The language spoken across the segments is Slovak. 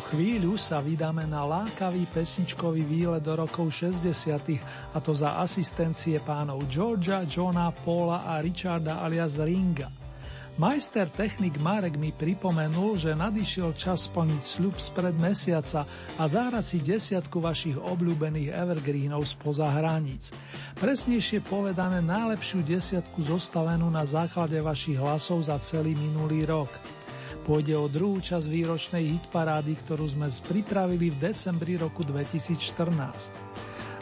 Chvíľu sa vydáme na lákavý pesničkový výlet do rokov 60. a to za asistencie pánov Georgia, Johna, Paula a Richarda alias Ringa. Majster technik Marek mi pripomenul, že nadišiel čas splniť sľub spred mesiaca a zahrať si desiatku vašich obľúbených evergreenov spoza hraníc. Presnejšie povedané najlepšiu desiatku zostavenú na základe vašich hlasov za celý minulý rok. Pôjde o druhú časť výročnej hitparády, ktorú sme pripravili v decembri roku 2014.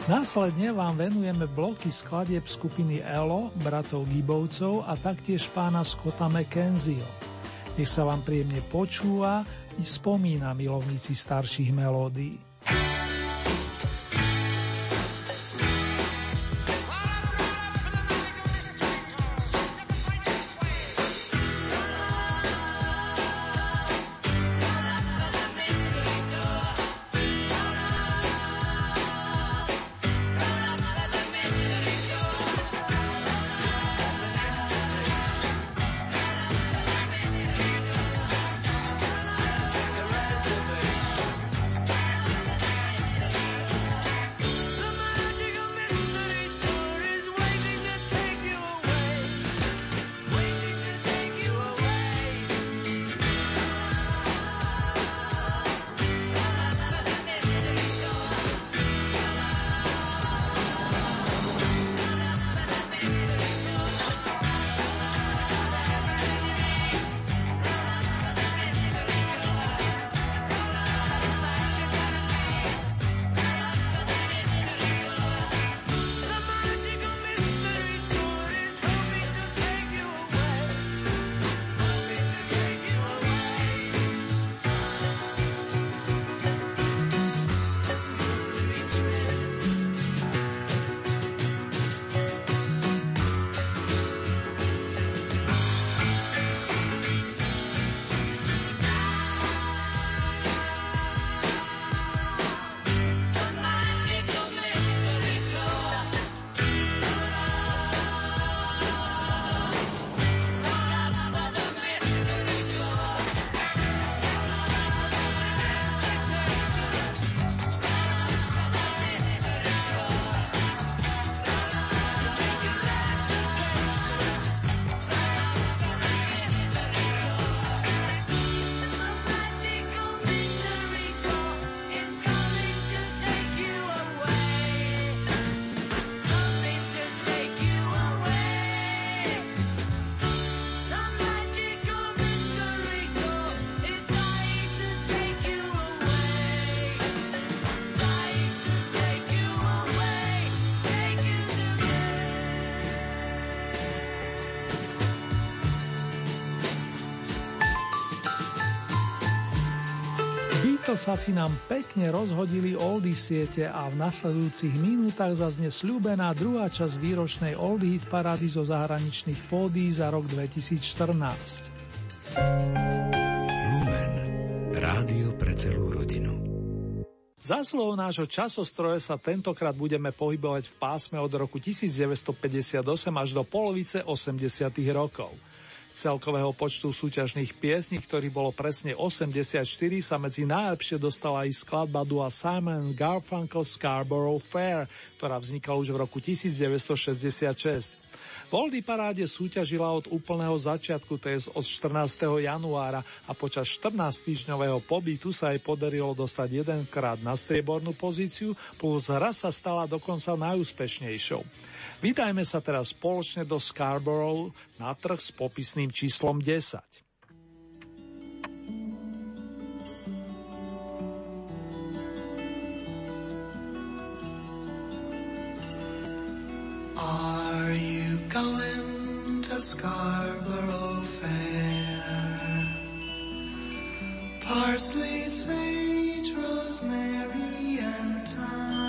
Následne vám venujeme bloky skladieb skupiny ELO, bratov Gibovcov a taktiež pána Scotta McKenzieho. Nech sa vám príjemne počúva i spomína milovníci starších melódií. Beatlesáci nám pekne rozhodili oldy siete a v nasledujúcich minútach zazne sľúbená druhá časť výročnej oldie hit parády zo zahraničných pódií za rok 2014. Lumen. Rádio pre celú rodinu. Zásluhou nášho časostroje sa tentokrát budeme pohybovať v pásme od roku 1958 až do polovice 80. rokov celkového počtu súťažných piesní, ktorý bolo presne 84, sa medzi najlepšie dostala aj skladba dua Simon Garfunkel Scarborough Fair, ktorá vznikla už v roku 1966. V paráde súťažila od úplného začiatku, to je od 14. januára a počas 14-týždňového pobytu sa jej podarilo dostať jedenkrát na striebornú pozíciu, plus raz sa stala dokonca najúspešnejšou. Vydajme sa teraz spoločne do Scarborough na trh s popisným číslom 10. Are you going to Scarborough Fair? Parsley, sage, rosemary, and thyme.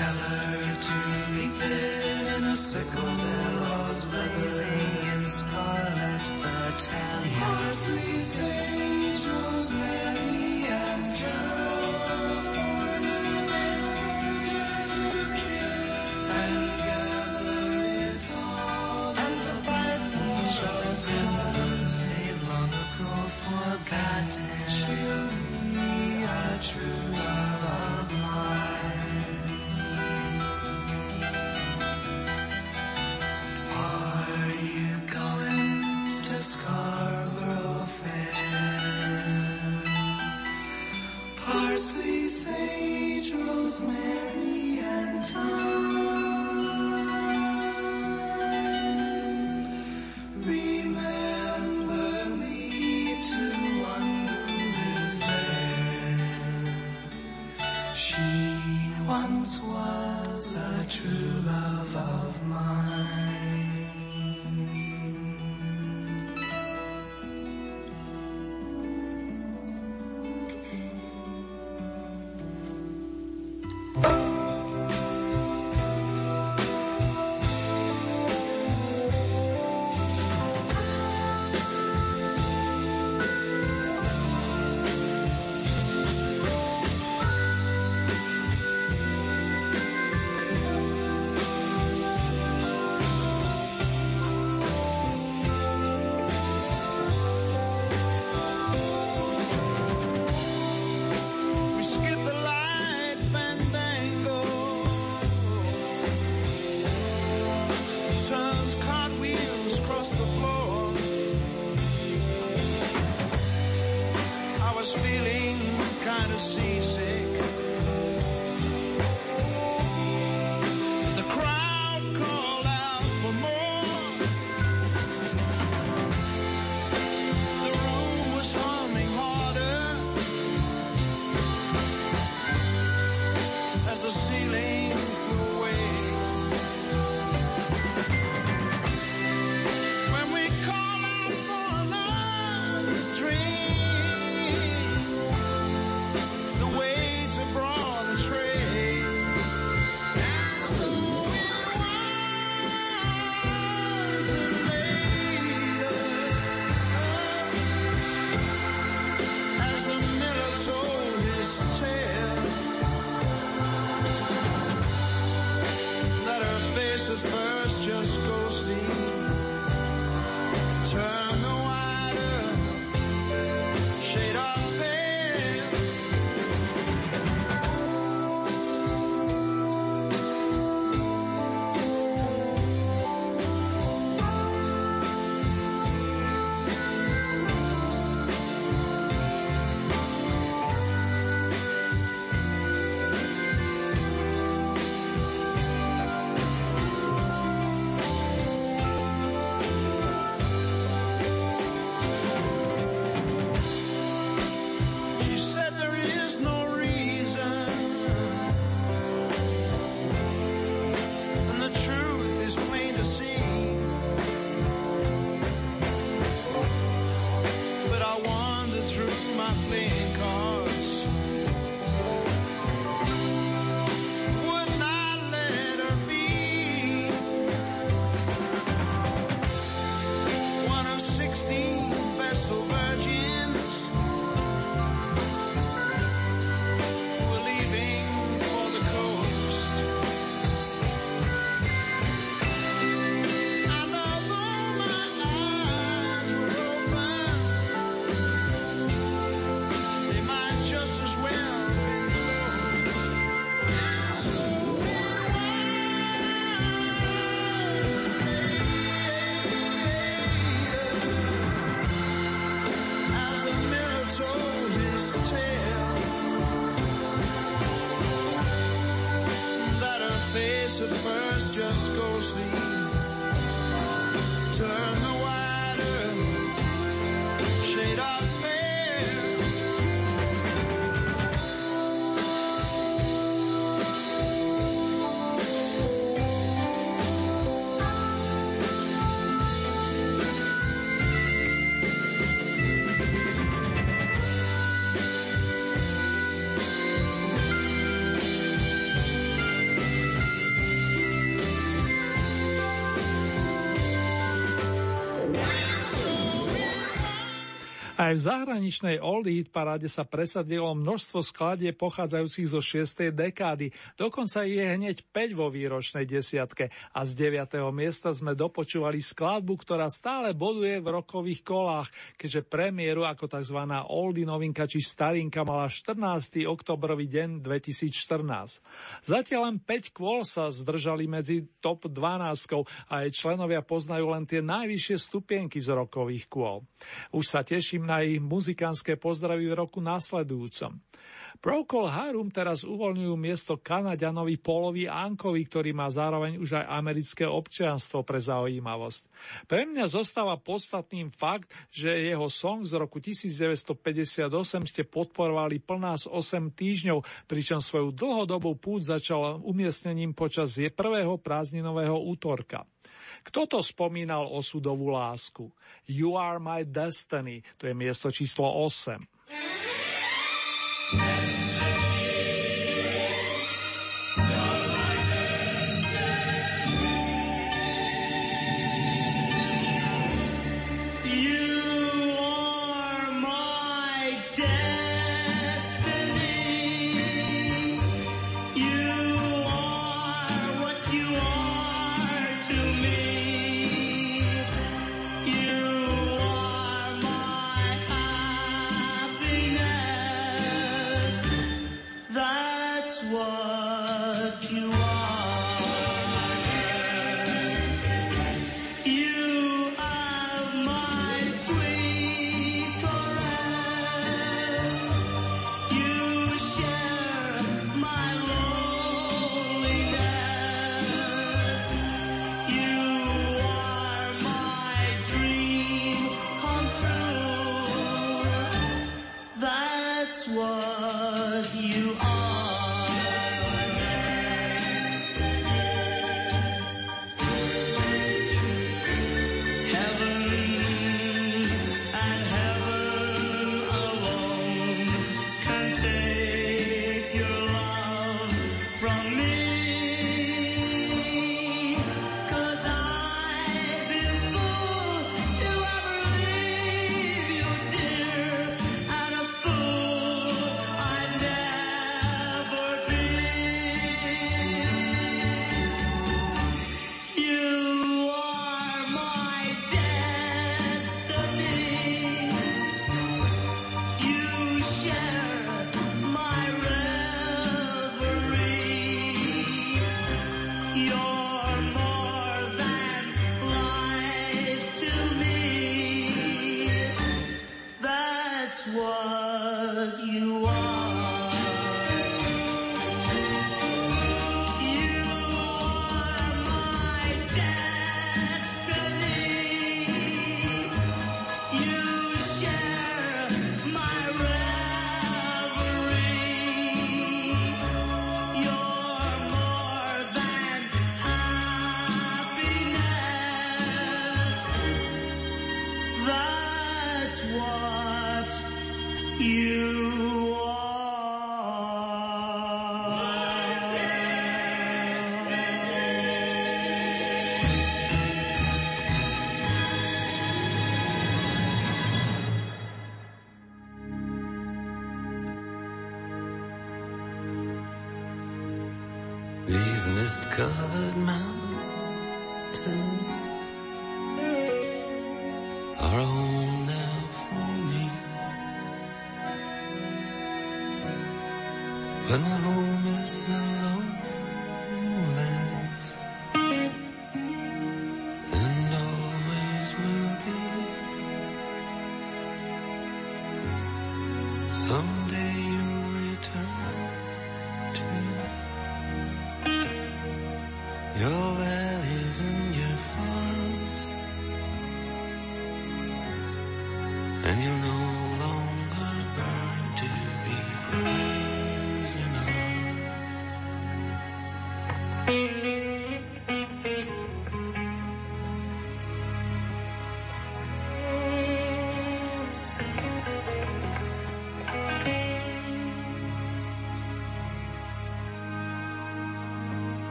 Tell her to be thin in a sickle. Just go sleep. Turn the Aj v zahraničnej Oldie paráde sa presadilo množstvo skladie pochádzajúcich zo 6. dekády, dokonca je hneď 5 vo výročnej desiatke a z 9. miesta sme dopočúvali skladbu, ktorá stále boduje v rokových kolách, keďže premiéru ako tzv. Oldie novinka či starinka mala 14. oktobrový deň 2014. Zatiaľ len 5 kvôl sa zdržali medzi top 12 a aj členovia poznajú len tie najvyššie stupienky z rokových kôl. Už sa teším na ich muzikánske pozdravy v roku nasledujúcom. Procol Harum teraz uvoľňujú miesto Kanadianovi Polovi Ankovi, ktorý má zároveň už aj americké občianstvo pre zaujímavosť. Pre mňa zostáva podstatným fakt, že jeho song z roku 1958 ste podporovali plná z 8 týždňov, pričom svoju dlhodobú púť začal umiestnením počas prvého prázdninového útorka. Kto to spomínal osudovú lásku? You are my destiny, to je miesto číslo 8.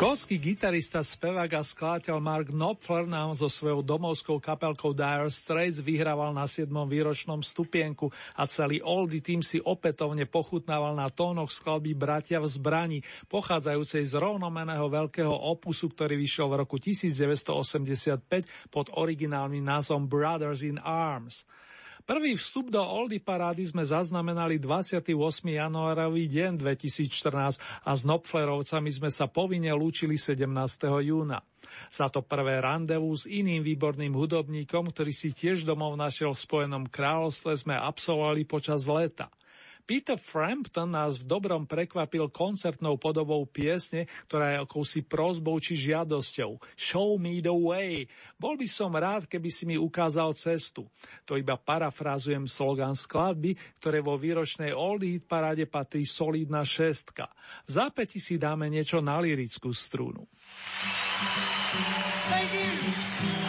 Škótsky gitarista, spevák a skladateľ Mark Knopfler nám so svojou domovskou kapelkou Dire Straits vyhrával na 7. výročnom stupienku a celý Oldie tým si opätovne pochutnával na tónoch skladby Bratia v zbrani, pochádzajúcej z rovnomeného veľkého opusu, ktorý vyšiel v roku 1985 pod originálnym názvom Brothers in Arms. Prvý vstup do Oldy parády sme zaznamenali 28. januárový deň 2014 a s Nopflerovcami sme sa povinne lúčili 17. júna. Za to prvé randevu s iným výborným hudobníkom, ktorý si tiež domov našiel v Spojenom kráľovstve, sme absolvovali počas leta. Peter Frampton nás v dobrom prekvapil koncertnou podobou piesne, ktorá je akousi prozbou či žiadosťou. Show me the way. Bol by som rád, keby si mi ukázal cestu. To iba parafrázujem slogan skladby, ktoré vo výročnej Old Hit paráde patrí solidná šestka. V zápäti si dáme niečo na lirickú strunu. Thank you.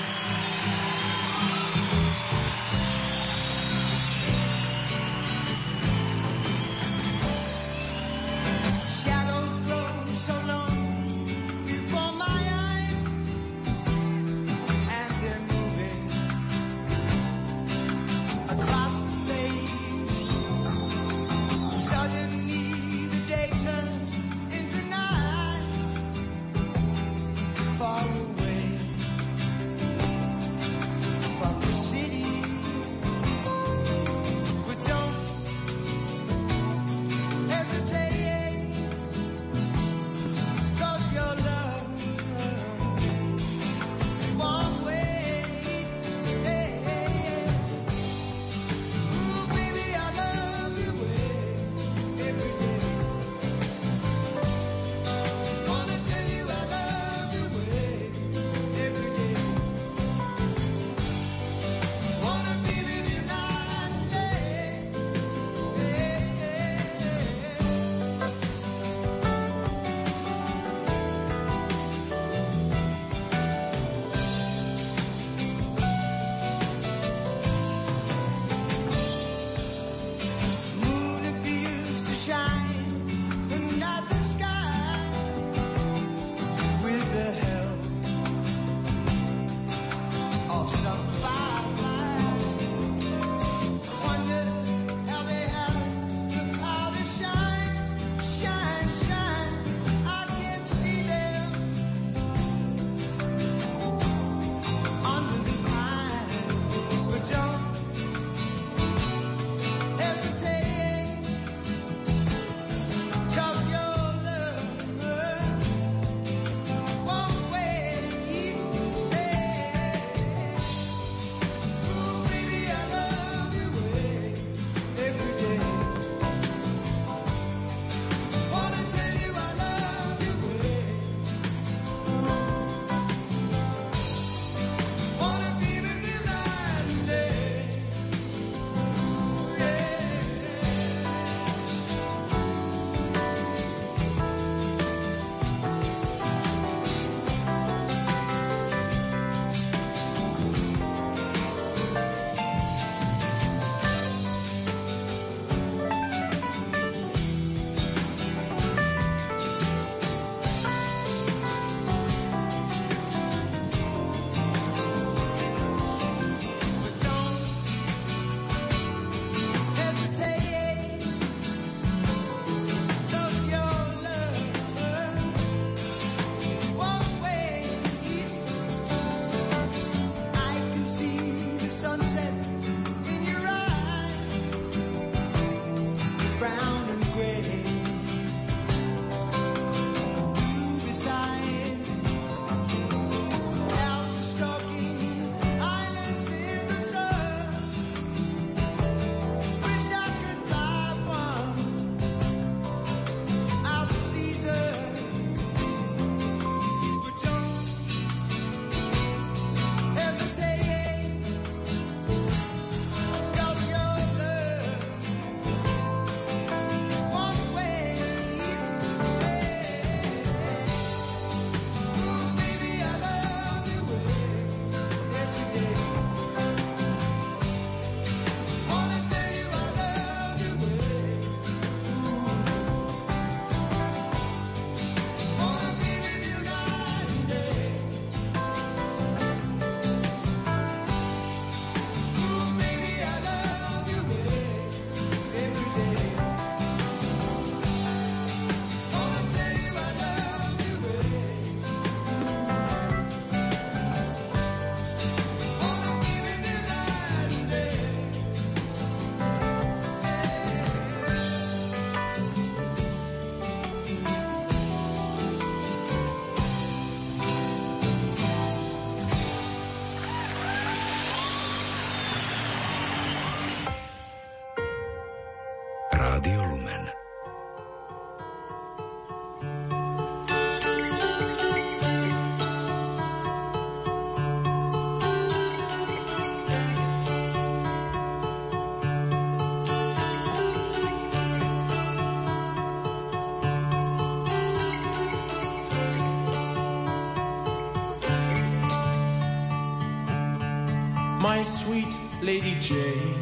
Lady Jane.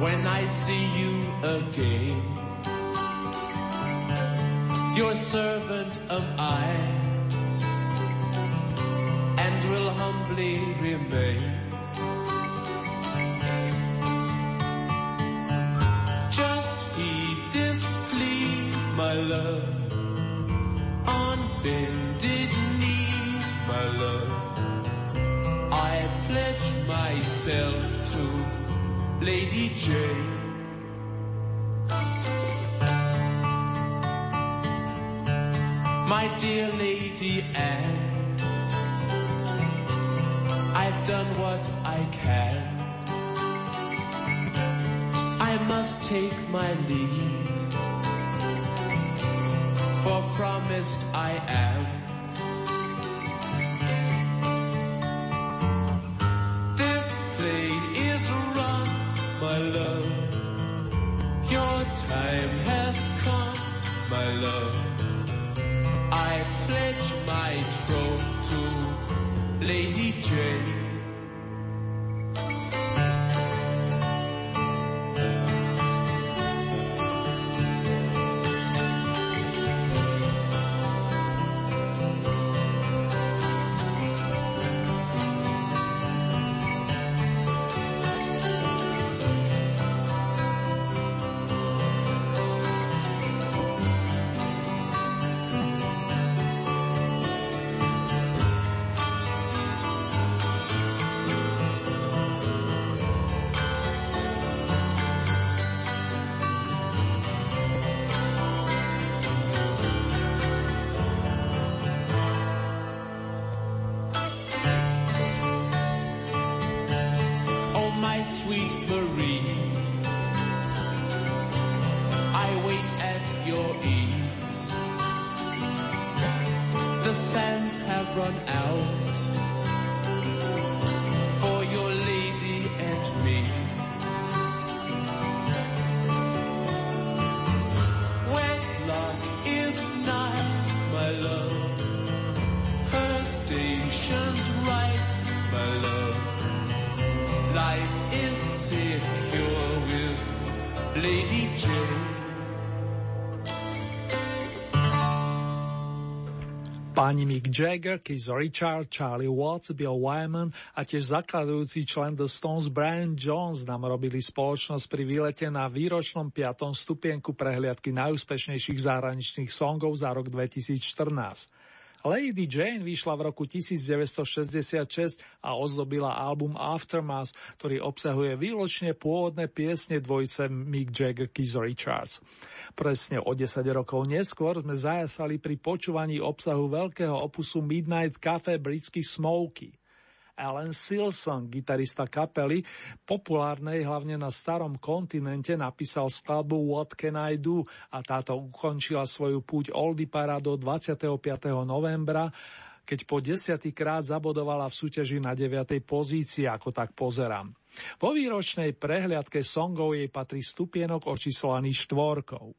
When I see you again, your servant am I, take my leave, for promised I am. Páni Mick Jagger, Keith Richard, Charlie Watts, Bill Wyman a tiež zakladujúci člen The Stones Brian Jones nám robili spoločnosť pri výlete na výročnom 5. stupienku prehliadky najúspešnejších zahraničných songov za rok 2014. Lady Jane vyšla v roku 1966 a ozdobila album Aftermath, ktorý obsahuje výločne pôvodné piesne dvojice Mick Jagger Keith Richards. Presne o 10 rokov neskôr sme zajasali pri počúvaní obsahu veľkého opusu Midnight Cafe britský Smokey. Alan Silson, gitarista kapely, populárnej hlavne na starom kontinente, napísal skladbu What Can I Do a táto ukončila svoju púť Oldie Parado 25. novembra, keď po desiatýkrát zabodovala v súťaži na 9. pozícii, ako tak pozerám. Vo výročnej prehliadke songov jej patrí stupienok očíslovaný štvorkou.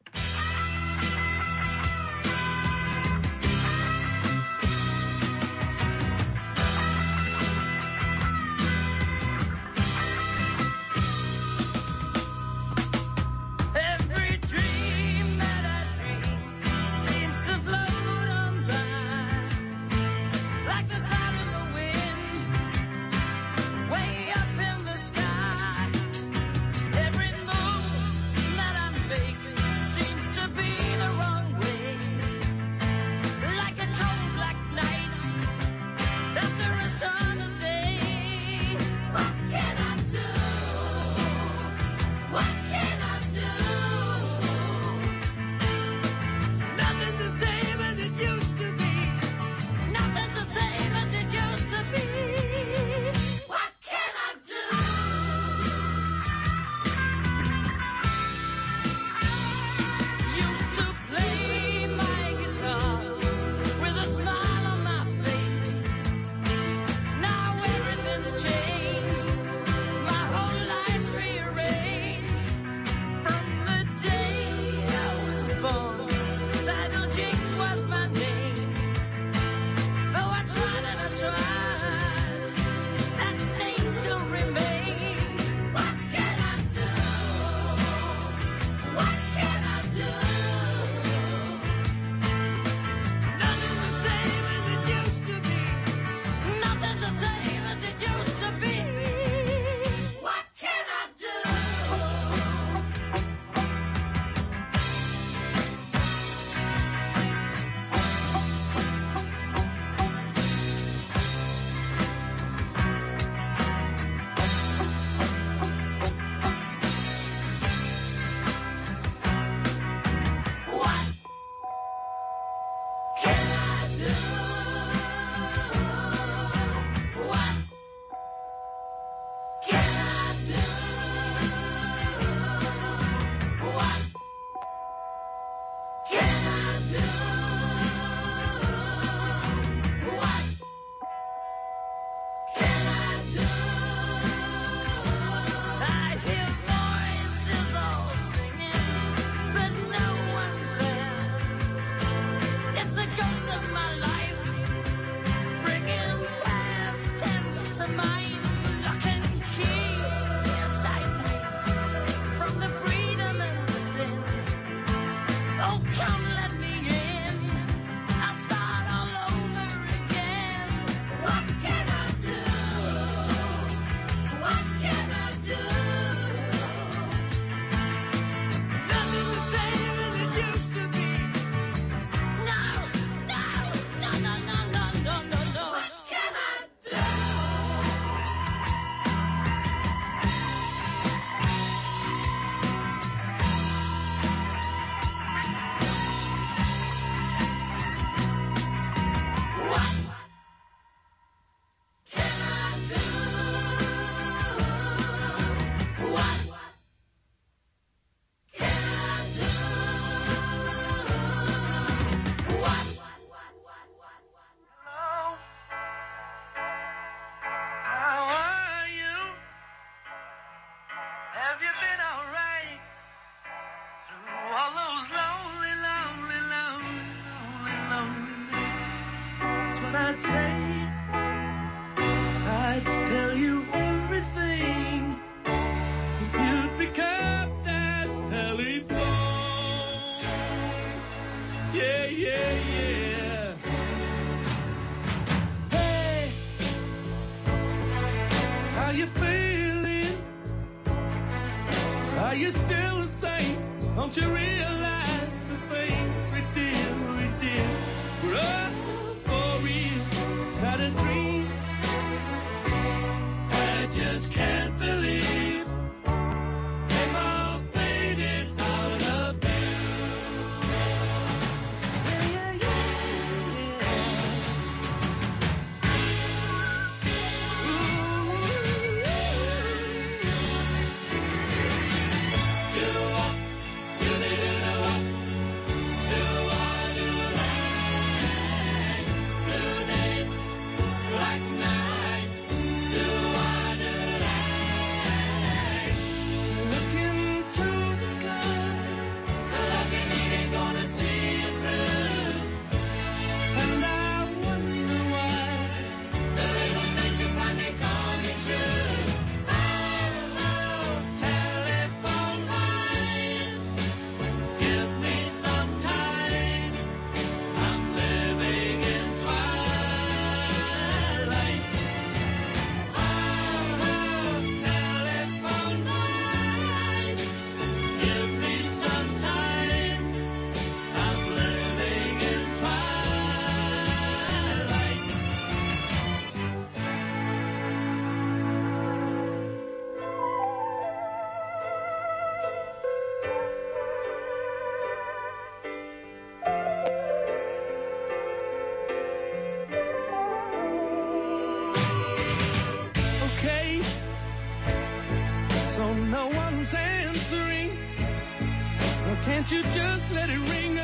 You just let it ring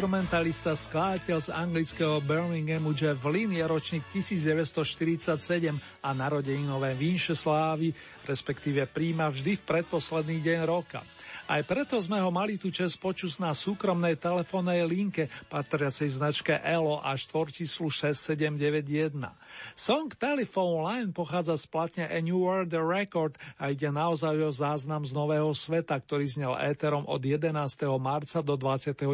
Multiinstrumentalista skladateľ z anglického Birminghamu Jeff Lynne je ročník 1947 a narodeninové vínše slávy, respektíve príjma vždy v predposledný deň roka. Aj preto sme ho mali tu čas počuť na súkromnej telefónnej linke patriacej značke ELO a štvorčíslu 6791. Song Telephone Line pochádza z platne A New World Record a ide naozaj o záznam z nového sveta, ktorý znel éterom od 11. marca do 29.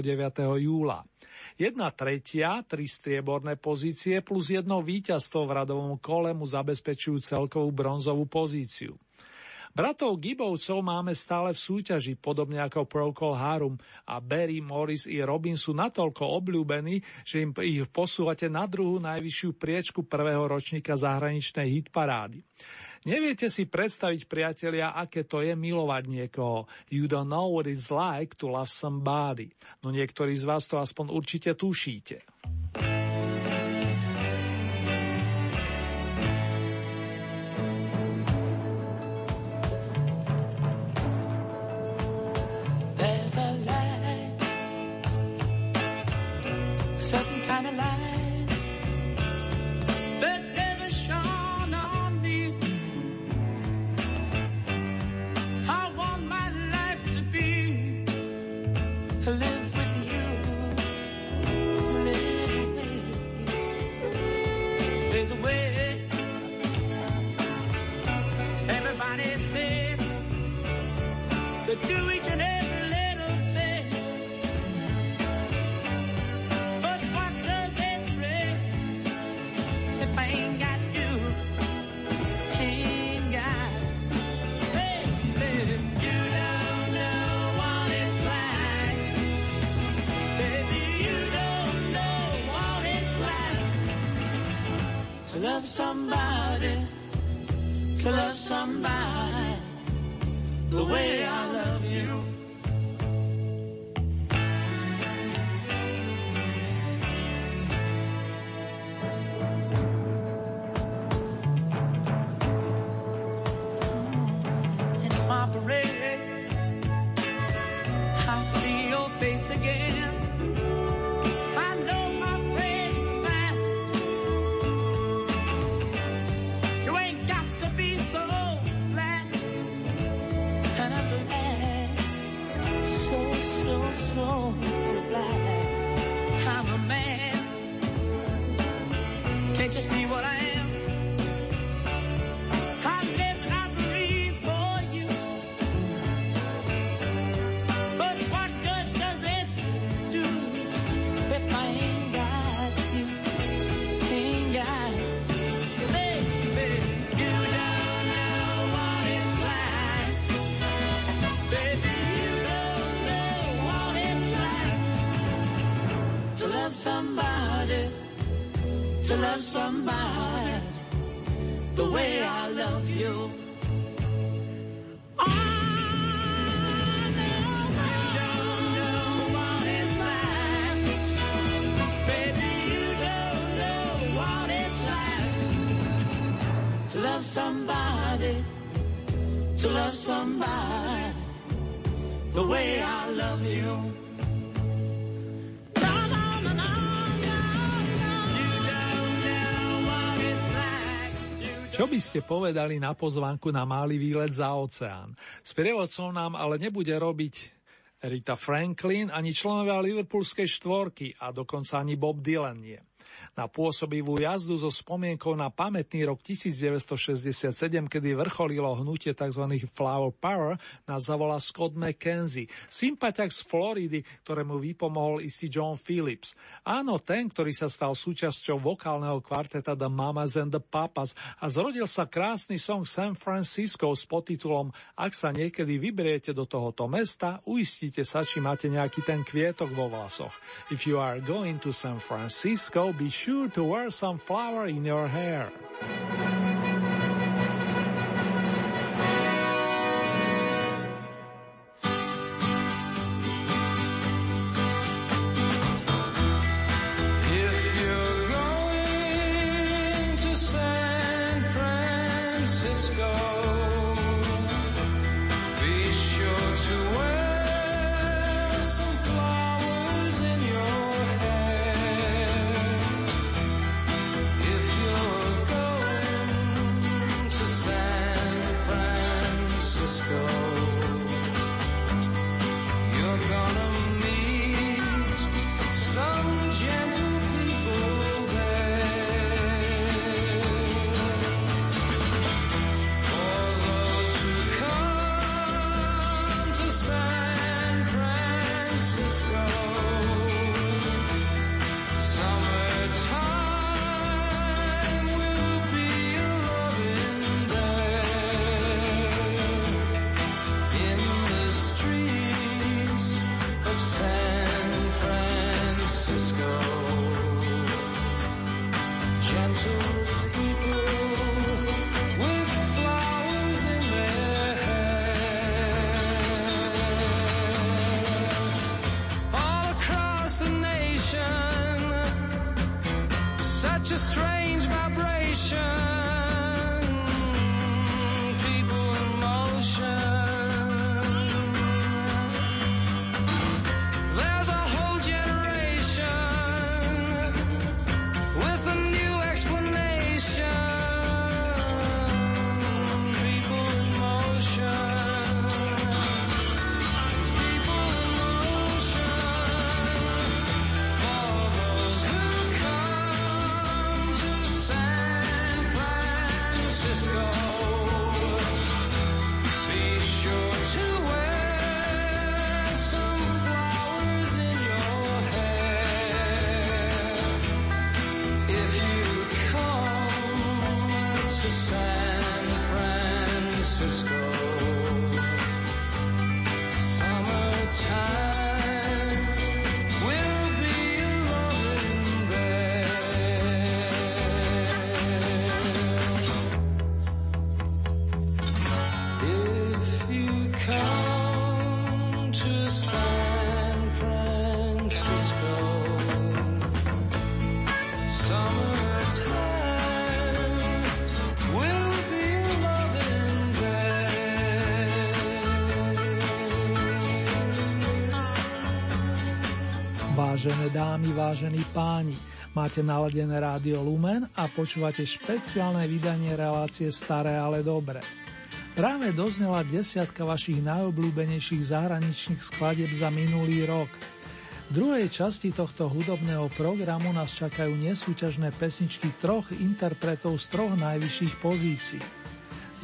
júla. Jedna tretia, tri strieborné pozície plus jedno víťazstvo v radovom kole mu zabezpečujú celkovú bronzovú pozíciu. Bratov Gibovcov máme stále v súťaži, podobne ako Procol Harum a Barry, Morris i Robin sú natoľko obľúbení, že im ich posúvate na druhú najvyššiu priečku prvého ročníka zahraničnej hitparády. Neviete si predstaviť, priatelia, aké to je milovať niekoho. You don't know what it's like to love somebody. No niektorí z vás to aspoň určite tušíte. Certain kind of light somebody, to love somebody to love somebody the way I love you. Like to love somebody, to love somebody the way I love you. Čo by ste povedali na pozvánku na malý výlet za oceán? S prievodcom nám ale nebude robiť Rita Franklin ani členovia Liverpoolskej štvorky a dokonca ani Bob Dylan nie. Na pôsobivú jazdu so spomienkou na pamätný rok 1967, kedy vrcholilo hnutie tzv. Flower Power, nás zavolá Scott McKenzie, sympatiak z Floridy, ktorému vypomohol istý John Phillips. Áno, ten, ktorý sa stal súčasťou vokálneho kvarteta The Mamas and the Papas a zrodil sa krásny song San Francisco s podtitulom Ak sa niekedy vyberiete do tohoto mesta, uistite sa, či máte nejaký ten kvietok vo vlasoch. If you are going to San Francisco, be sure to wear some flower in your hair. Francisco. Vážené dámy, vážení páni, máte naladené rádio Lumen a počúvate špeciálne vydanie relácie Staré, ale dobré. Práve doznela desiatka vašich najobľúbenejších zahraničných skladieb za minulý rok. V druhej časti tohto hudobného programu nás čakajú nesúťažné pesničky troch interpretov z troch najvyšších pozícií.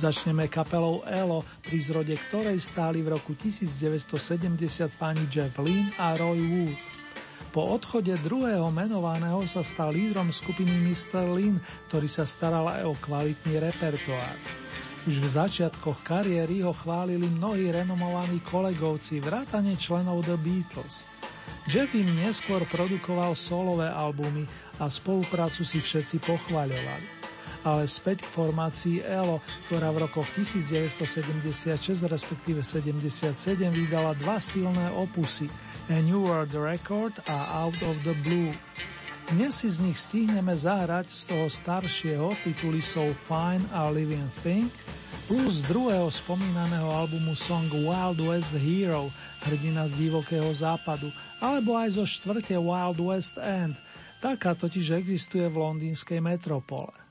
Začneme kapelou Elo, pri zrode ktorej stáli v roku 1970 pani Jeff Lynne a Roy Wood. Po odchode druhého menovaného sa stal lídrom skupiny Mr. Lin, ktorý sa staral aj o kvalitný repertoár. Už v začiatkoch kariéry ho chválili mnohí renomovaní kolegovci, vrátane členov The Beatles. Jeff im neskôr produkoval solové albumy a spoluprácu si všetci pochvaľovali. Ale späť k formácii ELO, ktorá v rokoch 1976 respektíve 77 vydala dva silné opusy A New World Record a Out of the Blue. Dnes si z nich stihneme zahrať z toho staršieho tituly So Fine a Living Thing plus z druhého spomínaného albumu song Wild West Hero, hrdina z divokého západu, alebo aj zo štvrte Wild West End. Taká totiž existuje v londýnskej metropole.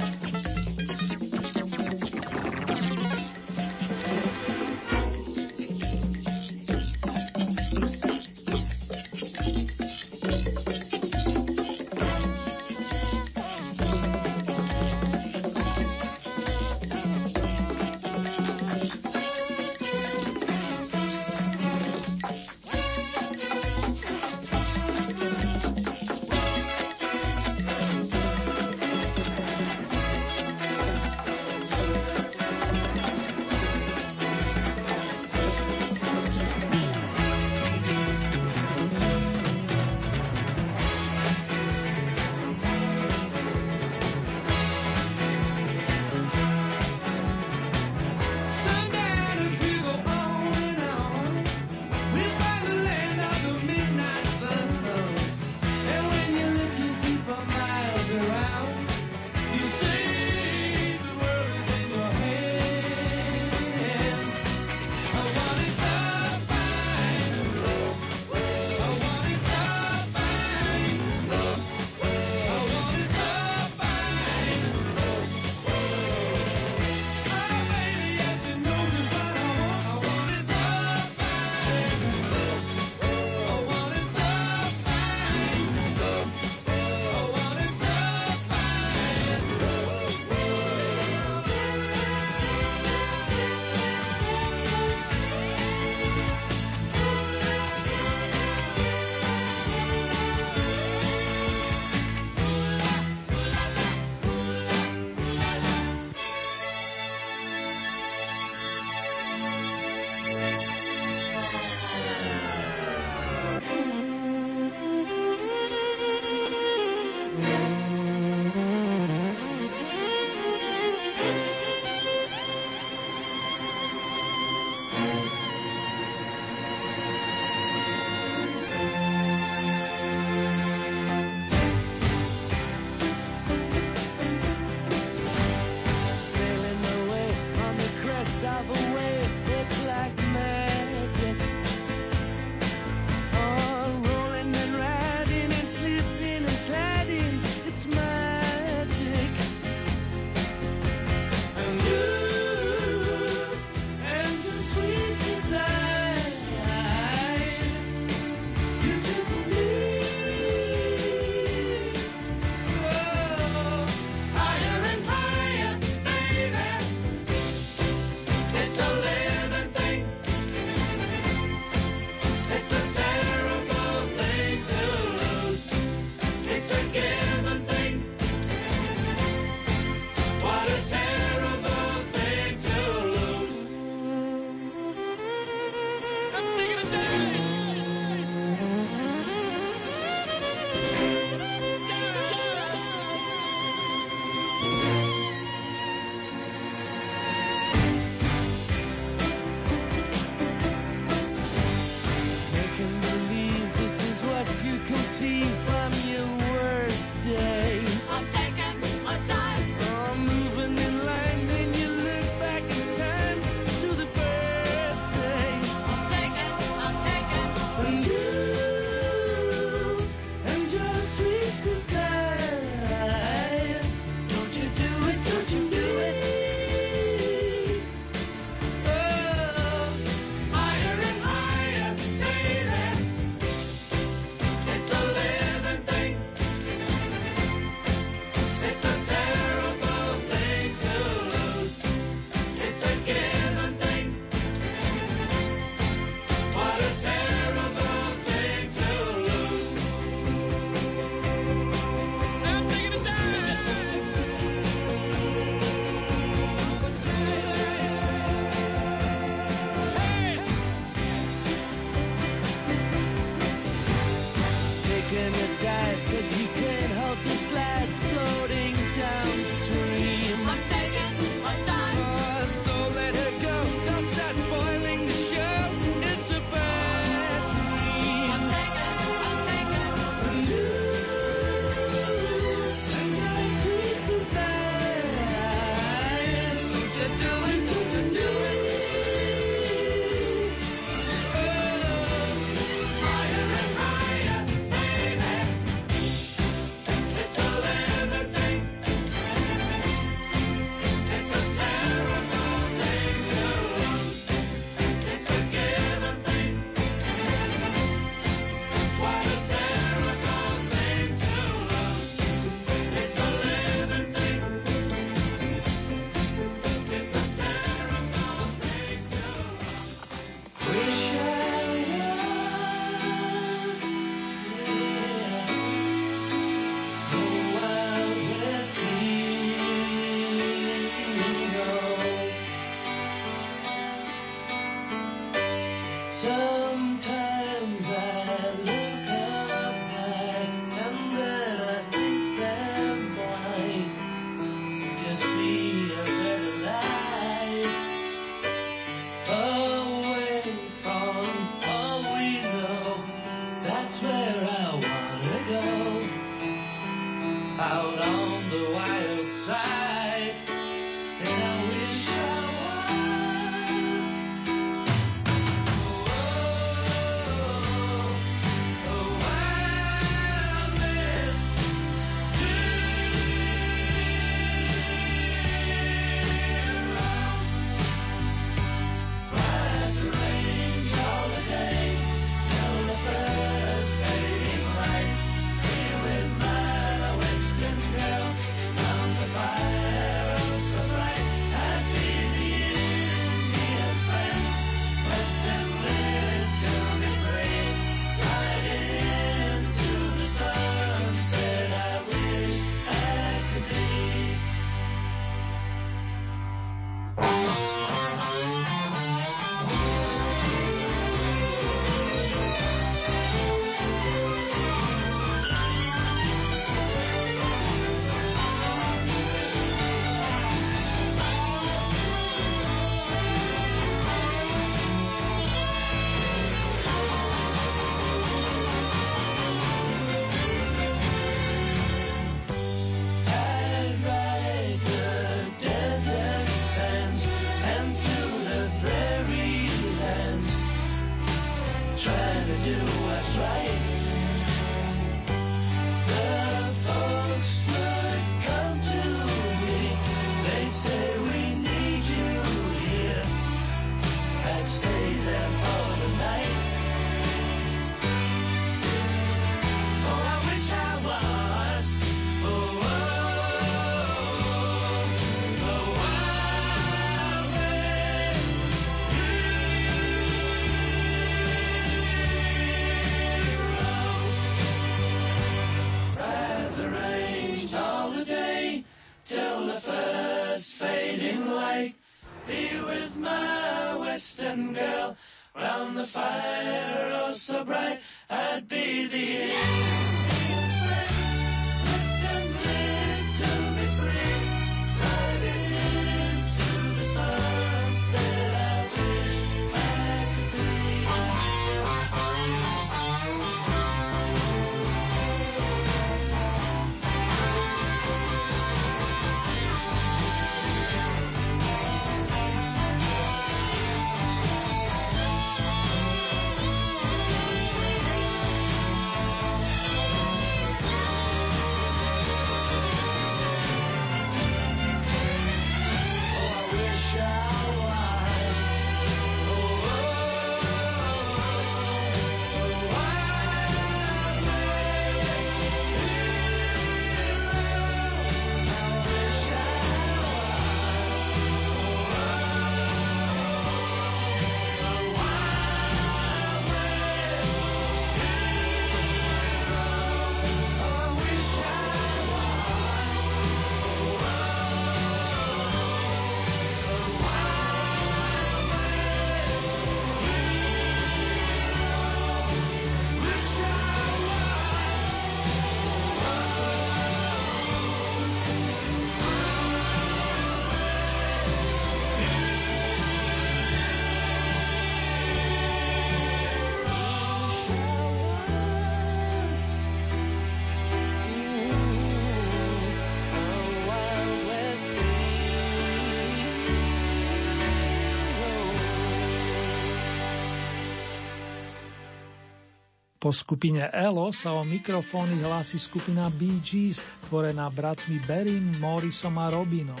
Po skupine ELO sa o mikrofóny hlási skupina Bee Gees, tvorená bratmi Berim, Morrisom a Robinom.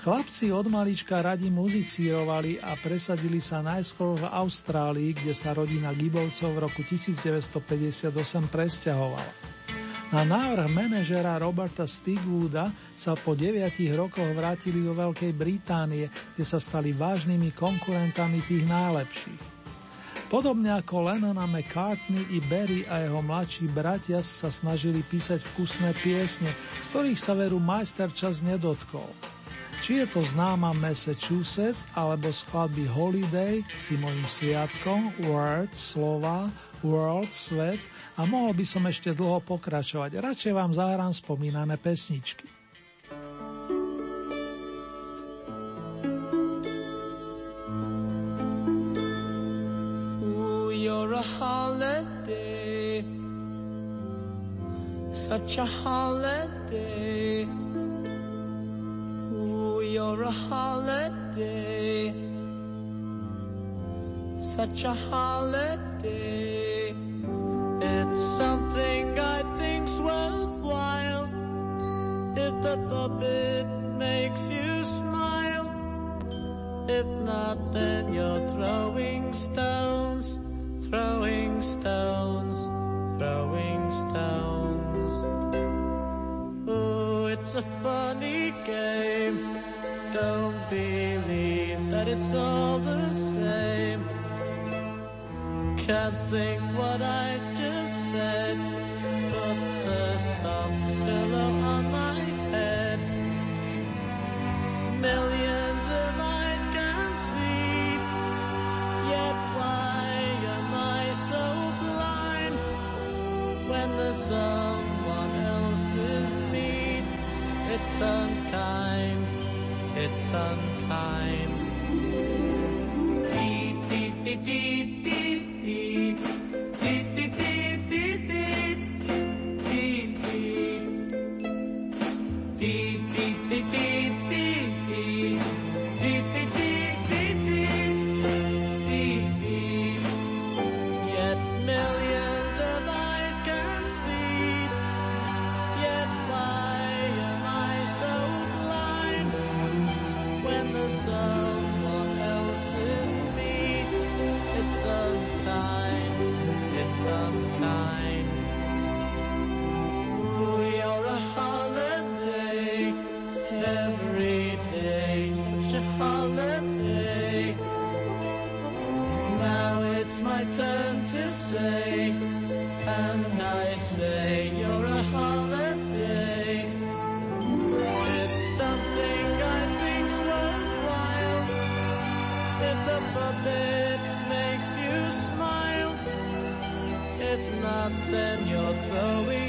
Chlapci od malička radi muzicírovali a presadili sa najskôr v Austrálii, kde sa rodina Gibovcov v roku 1958 presťahovala. Na návrh manažera Roberta Stigwooda sa po 9 rokoch vrátili do Veľkej Británie, kde sa stali vážnymi konkurentami tých najlepších. Podobne ako Lennon a McCartney i Barry a jeho mladší bratia sa snažili písať vkusné piesne, ktorých sa veru majster čas nedotkol. Či je to známa Massachusetts alebo skladby Holiday si mojim sviatkom, Word, slova, World, svet a mohol by som ešte dlho pokračovať. Radšej vám zahrám spomínané pesničky. a holiday, such a holiday. Ooh, you're a holiday, such a holiday. It's something I think's worthwhile if the puppet makes you smile. If not, then you're throwing stones throwing stones, throwing stones. Ooh, it's a funny game. Don't believe that it's all the same. Can't think what I just said. Put the soft pillow on my head. Millions someone else's need. It's unkind, it's unkind. Dee, dee, dee, dee. I say you're a holiday. It's something I think's worthwhile. If the puppet makes you smile, if not, then you're throwing.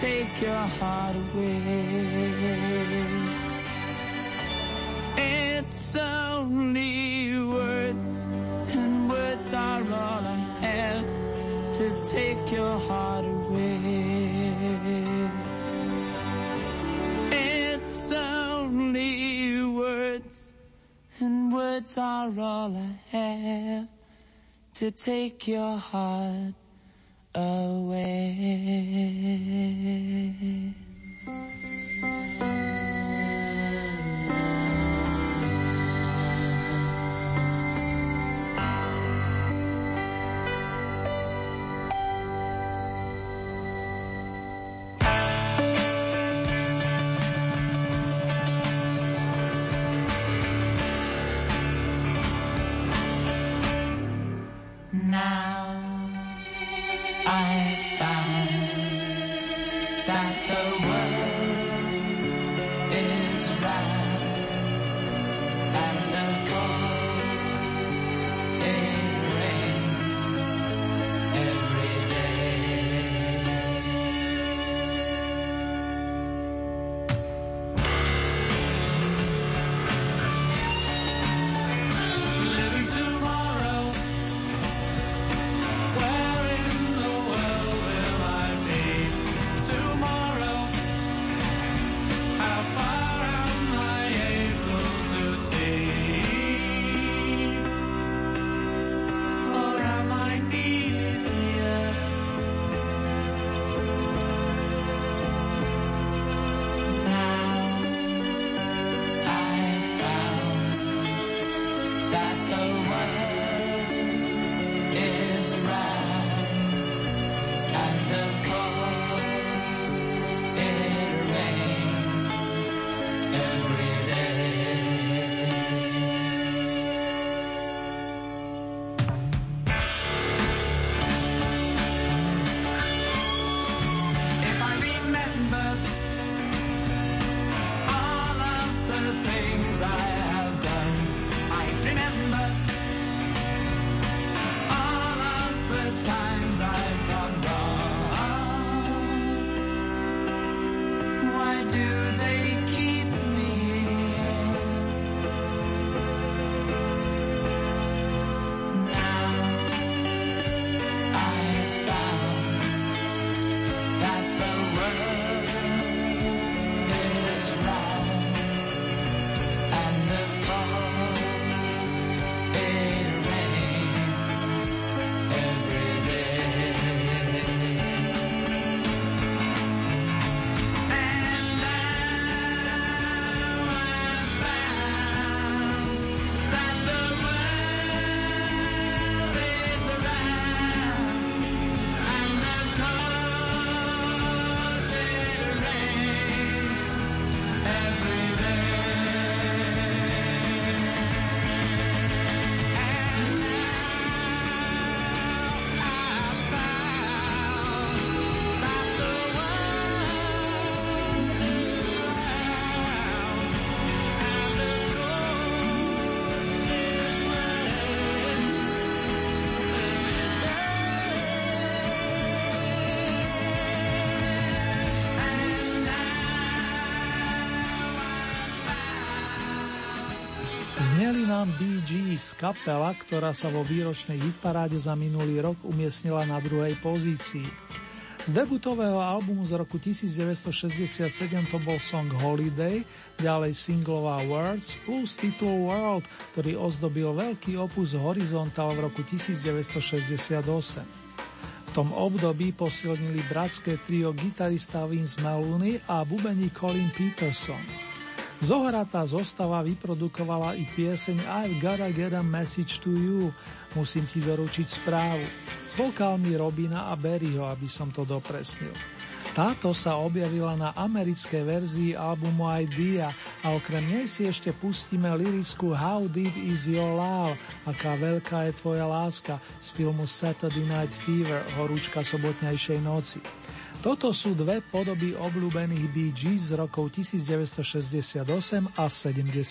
Take your heart away. It's only words, and words are all I have to take your heart away. It's only words, and words are all I have to take your heart away. Gees, kapela, ktorá sa vo výročnej hitparáde za minulý rok umiestnila na druhej pozícii. Z debutového albumu z roku 1967 to bol song Holiday, ďalej singlová Words plus titul World, ktorý ozdobil veľký opus Horizontal v roku 1968. V tom období posilnili bratské trio gitarista Vince Maloney a bubení Colin Peterson. Zohratá zostava vyprodukovala i pieseň I've gotta get a message to you, musím ti doručiť správu, s vokálmi Robina a Berryho, aby som to dopresnil. Táto sa objavila na americkej verzii albumu Idea a okrem nej si ešte pustíme lirickú How Deep Is Your Love, aká veľká je tvoja láska z filmu Saturday Night Fever, horúčka sobotnejšej noci. Toto sú dve podoby obľúbených Bee z rokov 1968 a 77.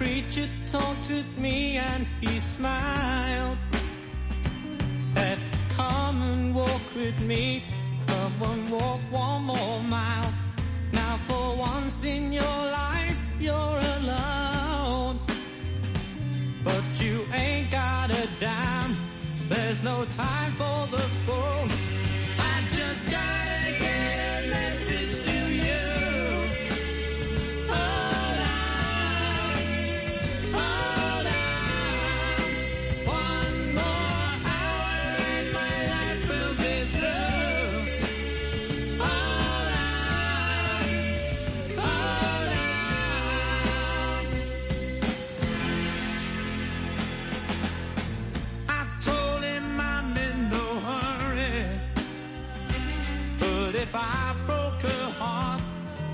preacher taunted me and he smiled. Said, come and walk with me, come and walk one more mile. Now for once in your life, you're alone. But you ain't got a dime. There's no time for the fool.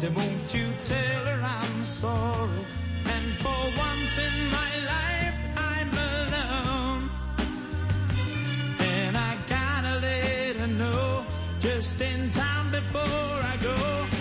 They won't you tell her I'm sorry? And for once in my life I'm alone. And I gotta let her know just in time before I go.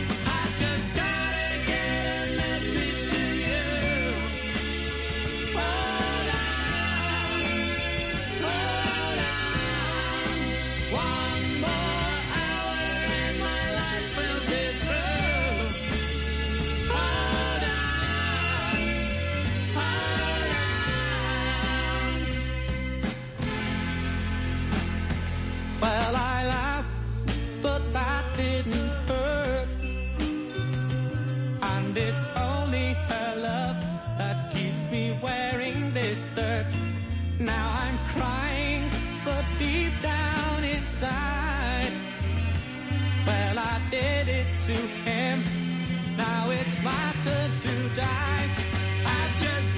Now I'm crying, but deep down inside, well I did it to him. Now it's my turn to die. I just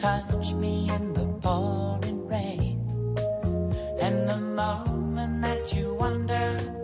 touch me in the pouring rain. And the moment that you wonder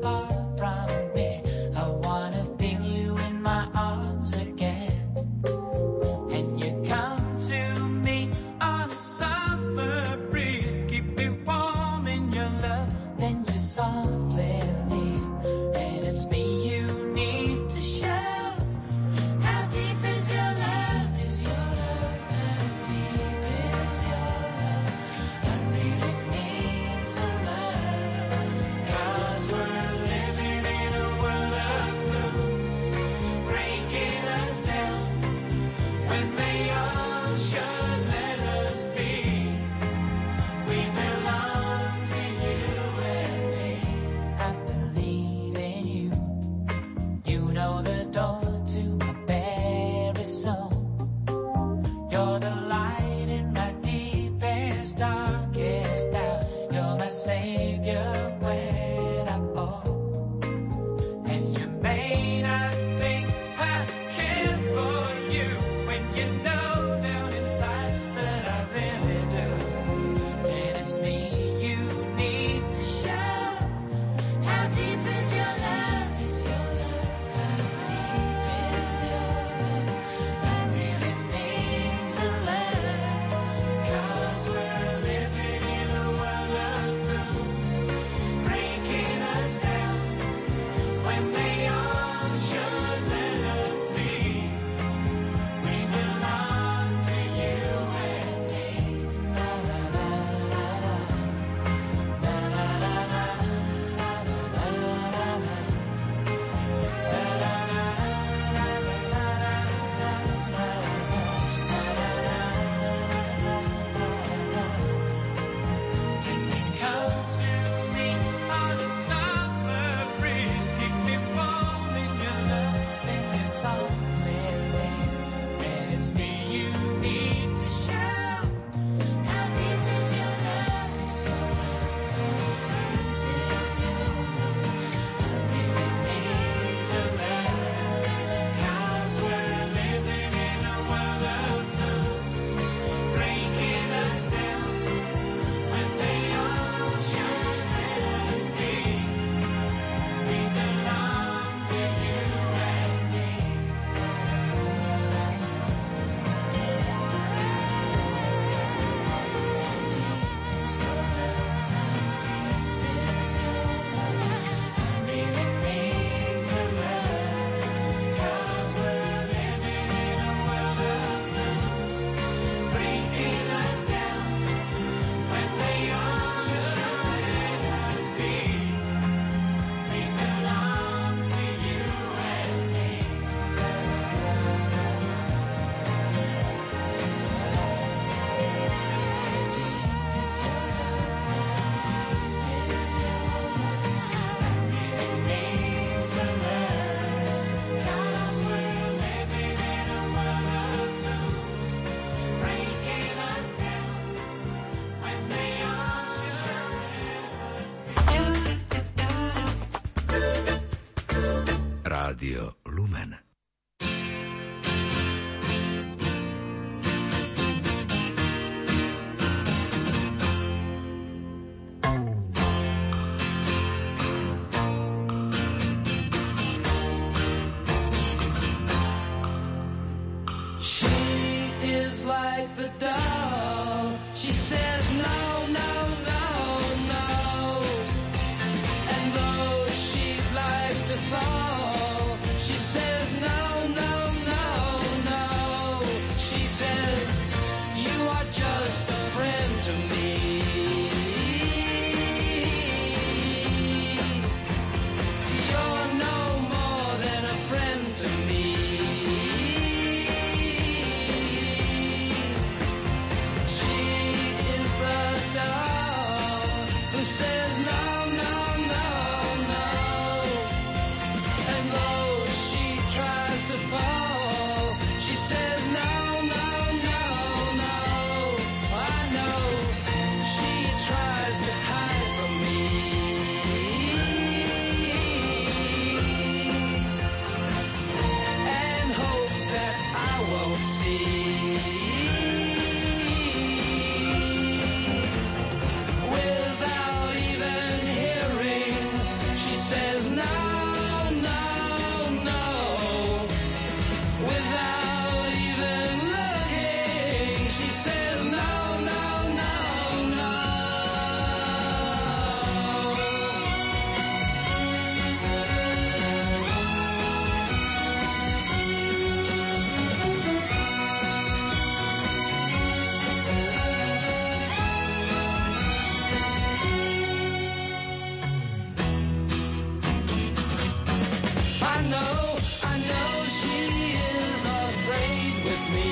know, I know she is afraid with me.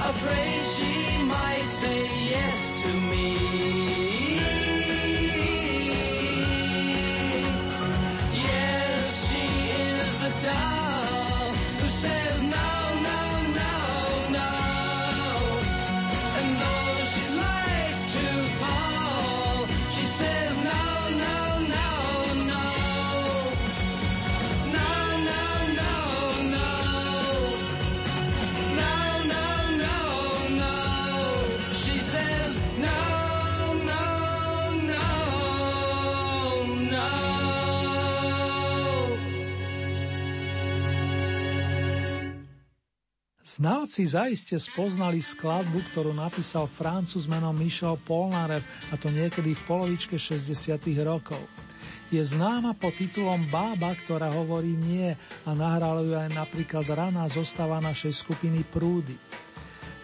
Afraid Znalci zaiste spoznali skladbu, ktorú napísal francúz menom Michel Polnareff, a to niekedy v polovičke 60. rokov. Je známa pod titulom Bába, ktorá hovorí nie a nahrala ju aj napríklad raná zostava našej skupiny Prúdy.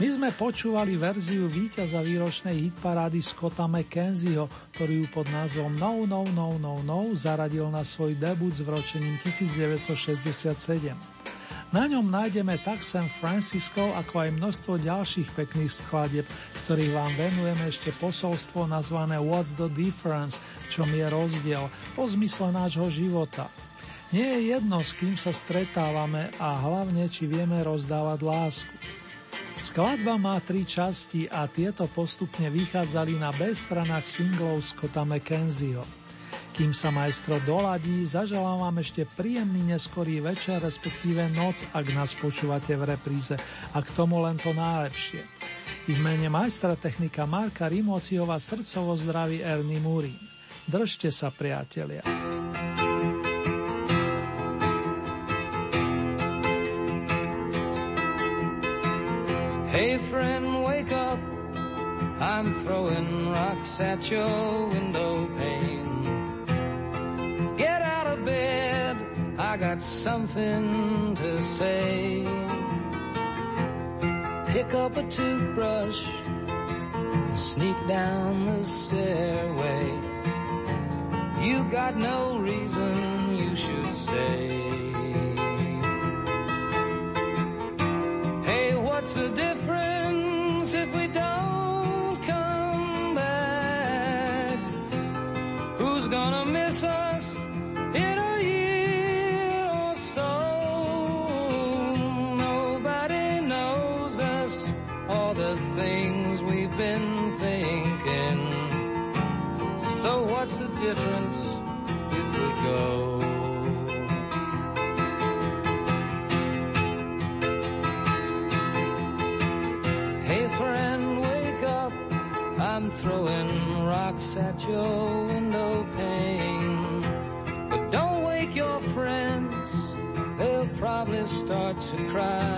My sme počúvali verziu víťaza výročnej hitparády Scotta McKenzieho, ktorý ju pod názvom No, No, No, No, No zaradil na svoj debut s vročením 1967. Na ňom nájdeme tak San Francisco, ako aj množstvo ďalších pekných skladieb, z ktorých vám venujeme ešte posolstvo nazvané What's the Difference, v čom je rozdiel, po zmysle nášho života. Nie je jedno, s kým sa stretávame a hlavne, či vieme rozdávať lásku. Skladba má tri časti a tieto postupne vychádzali na B stranách singlov Scotta McKenzieho. Kým sa majstro doladí, zaželám vám ešte príjemný neskorý večer, respektíve noc, ak nás počúvate v repríze a k tomu len to najlepšie. I v mene majstra technika Marka Rimociova srdcovo zdraví Ernie Murín. Držte sa, priatelia. Hey friend, wake up. I'm throwing rocks at your window pane. Get out of bed. I got something to say. Pick up a toothbrush and sneak down the stairway. You got no reason you should stay. Hey, what's the difference if we don't come back? Who's gonna miss us what's the difference if we go? Hey friend, wake up. I'm throwing rocks at your window pane. But don't wake your friends. They'll probably start to cry.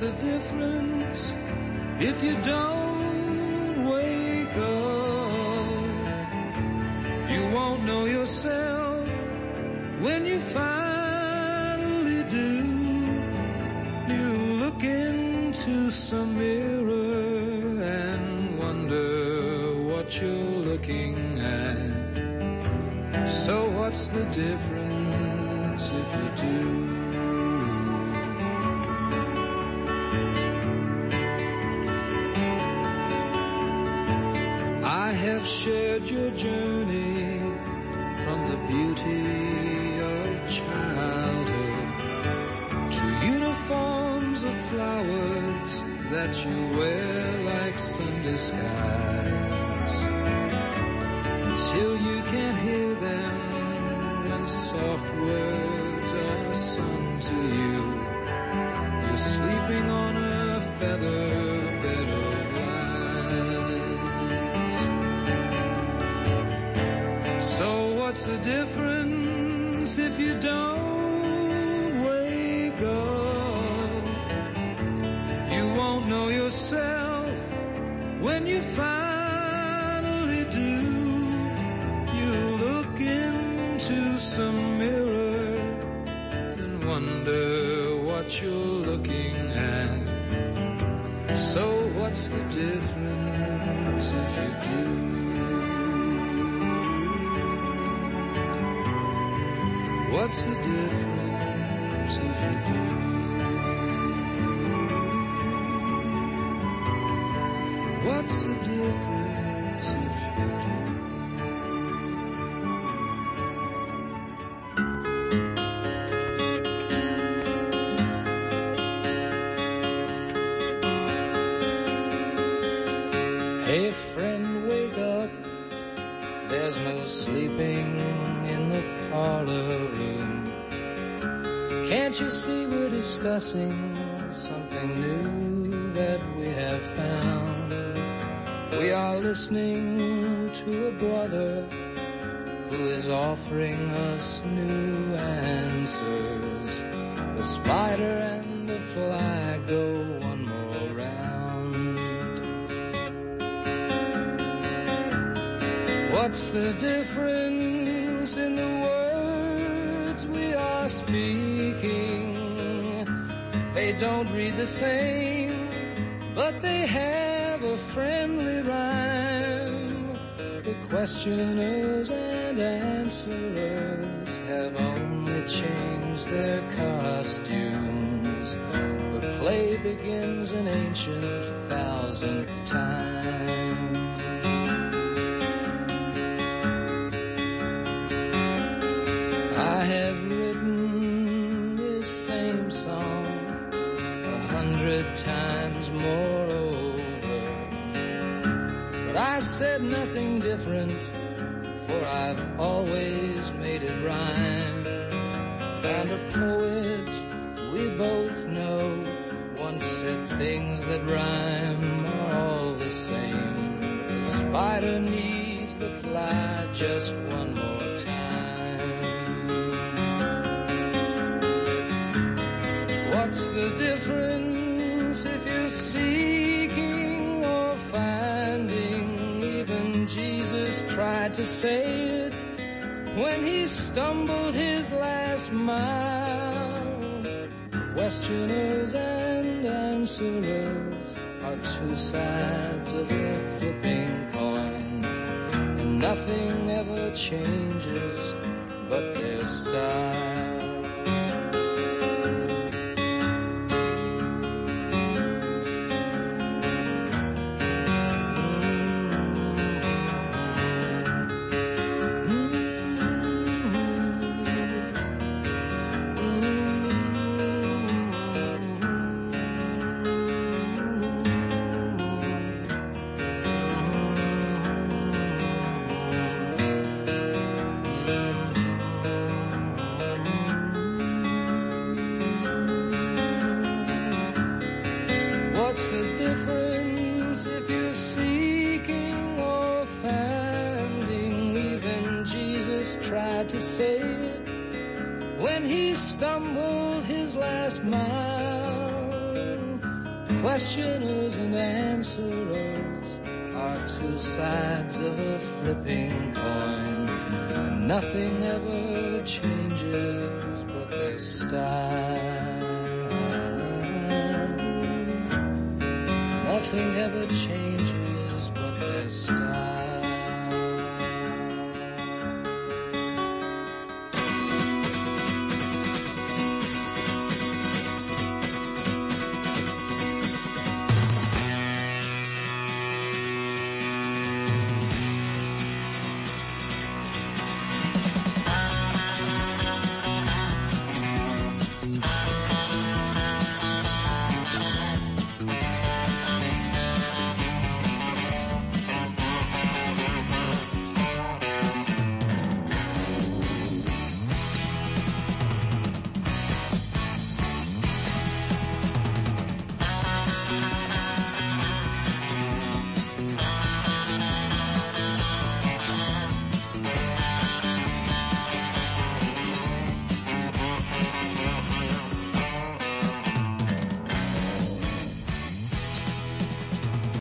What's the difference if you don't wake up? You won't know yourself when you finally do. You look into some mirror and wonder what you're looking at. So what's the difference if you do? Have shared your journey from the beauty of childhood to uniforms of flowers that you wear like Sunday skies until you can't hear them when soft words are sung to you. You're sleeping on a feather bed what's the difference if you don't wake up? You won't know yourself when you finally do. You look into some mirror and wonder what you're looking at. So what's the difference if you do? What's the difference if you do? What's the difference you see we're discussing something new that we have found? We are listening to a brother who is offering us new answers. The spider and the fly go one more round. What's the difference don't read the same, but they have a friendly rhyme. The questioners and answerers have only changed their costumes. The play begins an ancient thousandth time. Said nothing different, for I've always made it rhyme. And a poet we both know once said things that rhyme are all the same. The spider needs the fly just one to say it when he stumbled his last mile. Questioners and answerers are two sides of a flipping coin, and nothing ever changes but their style.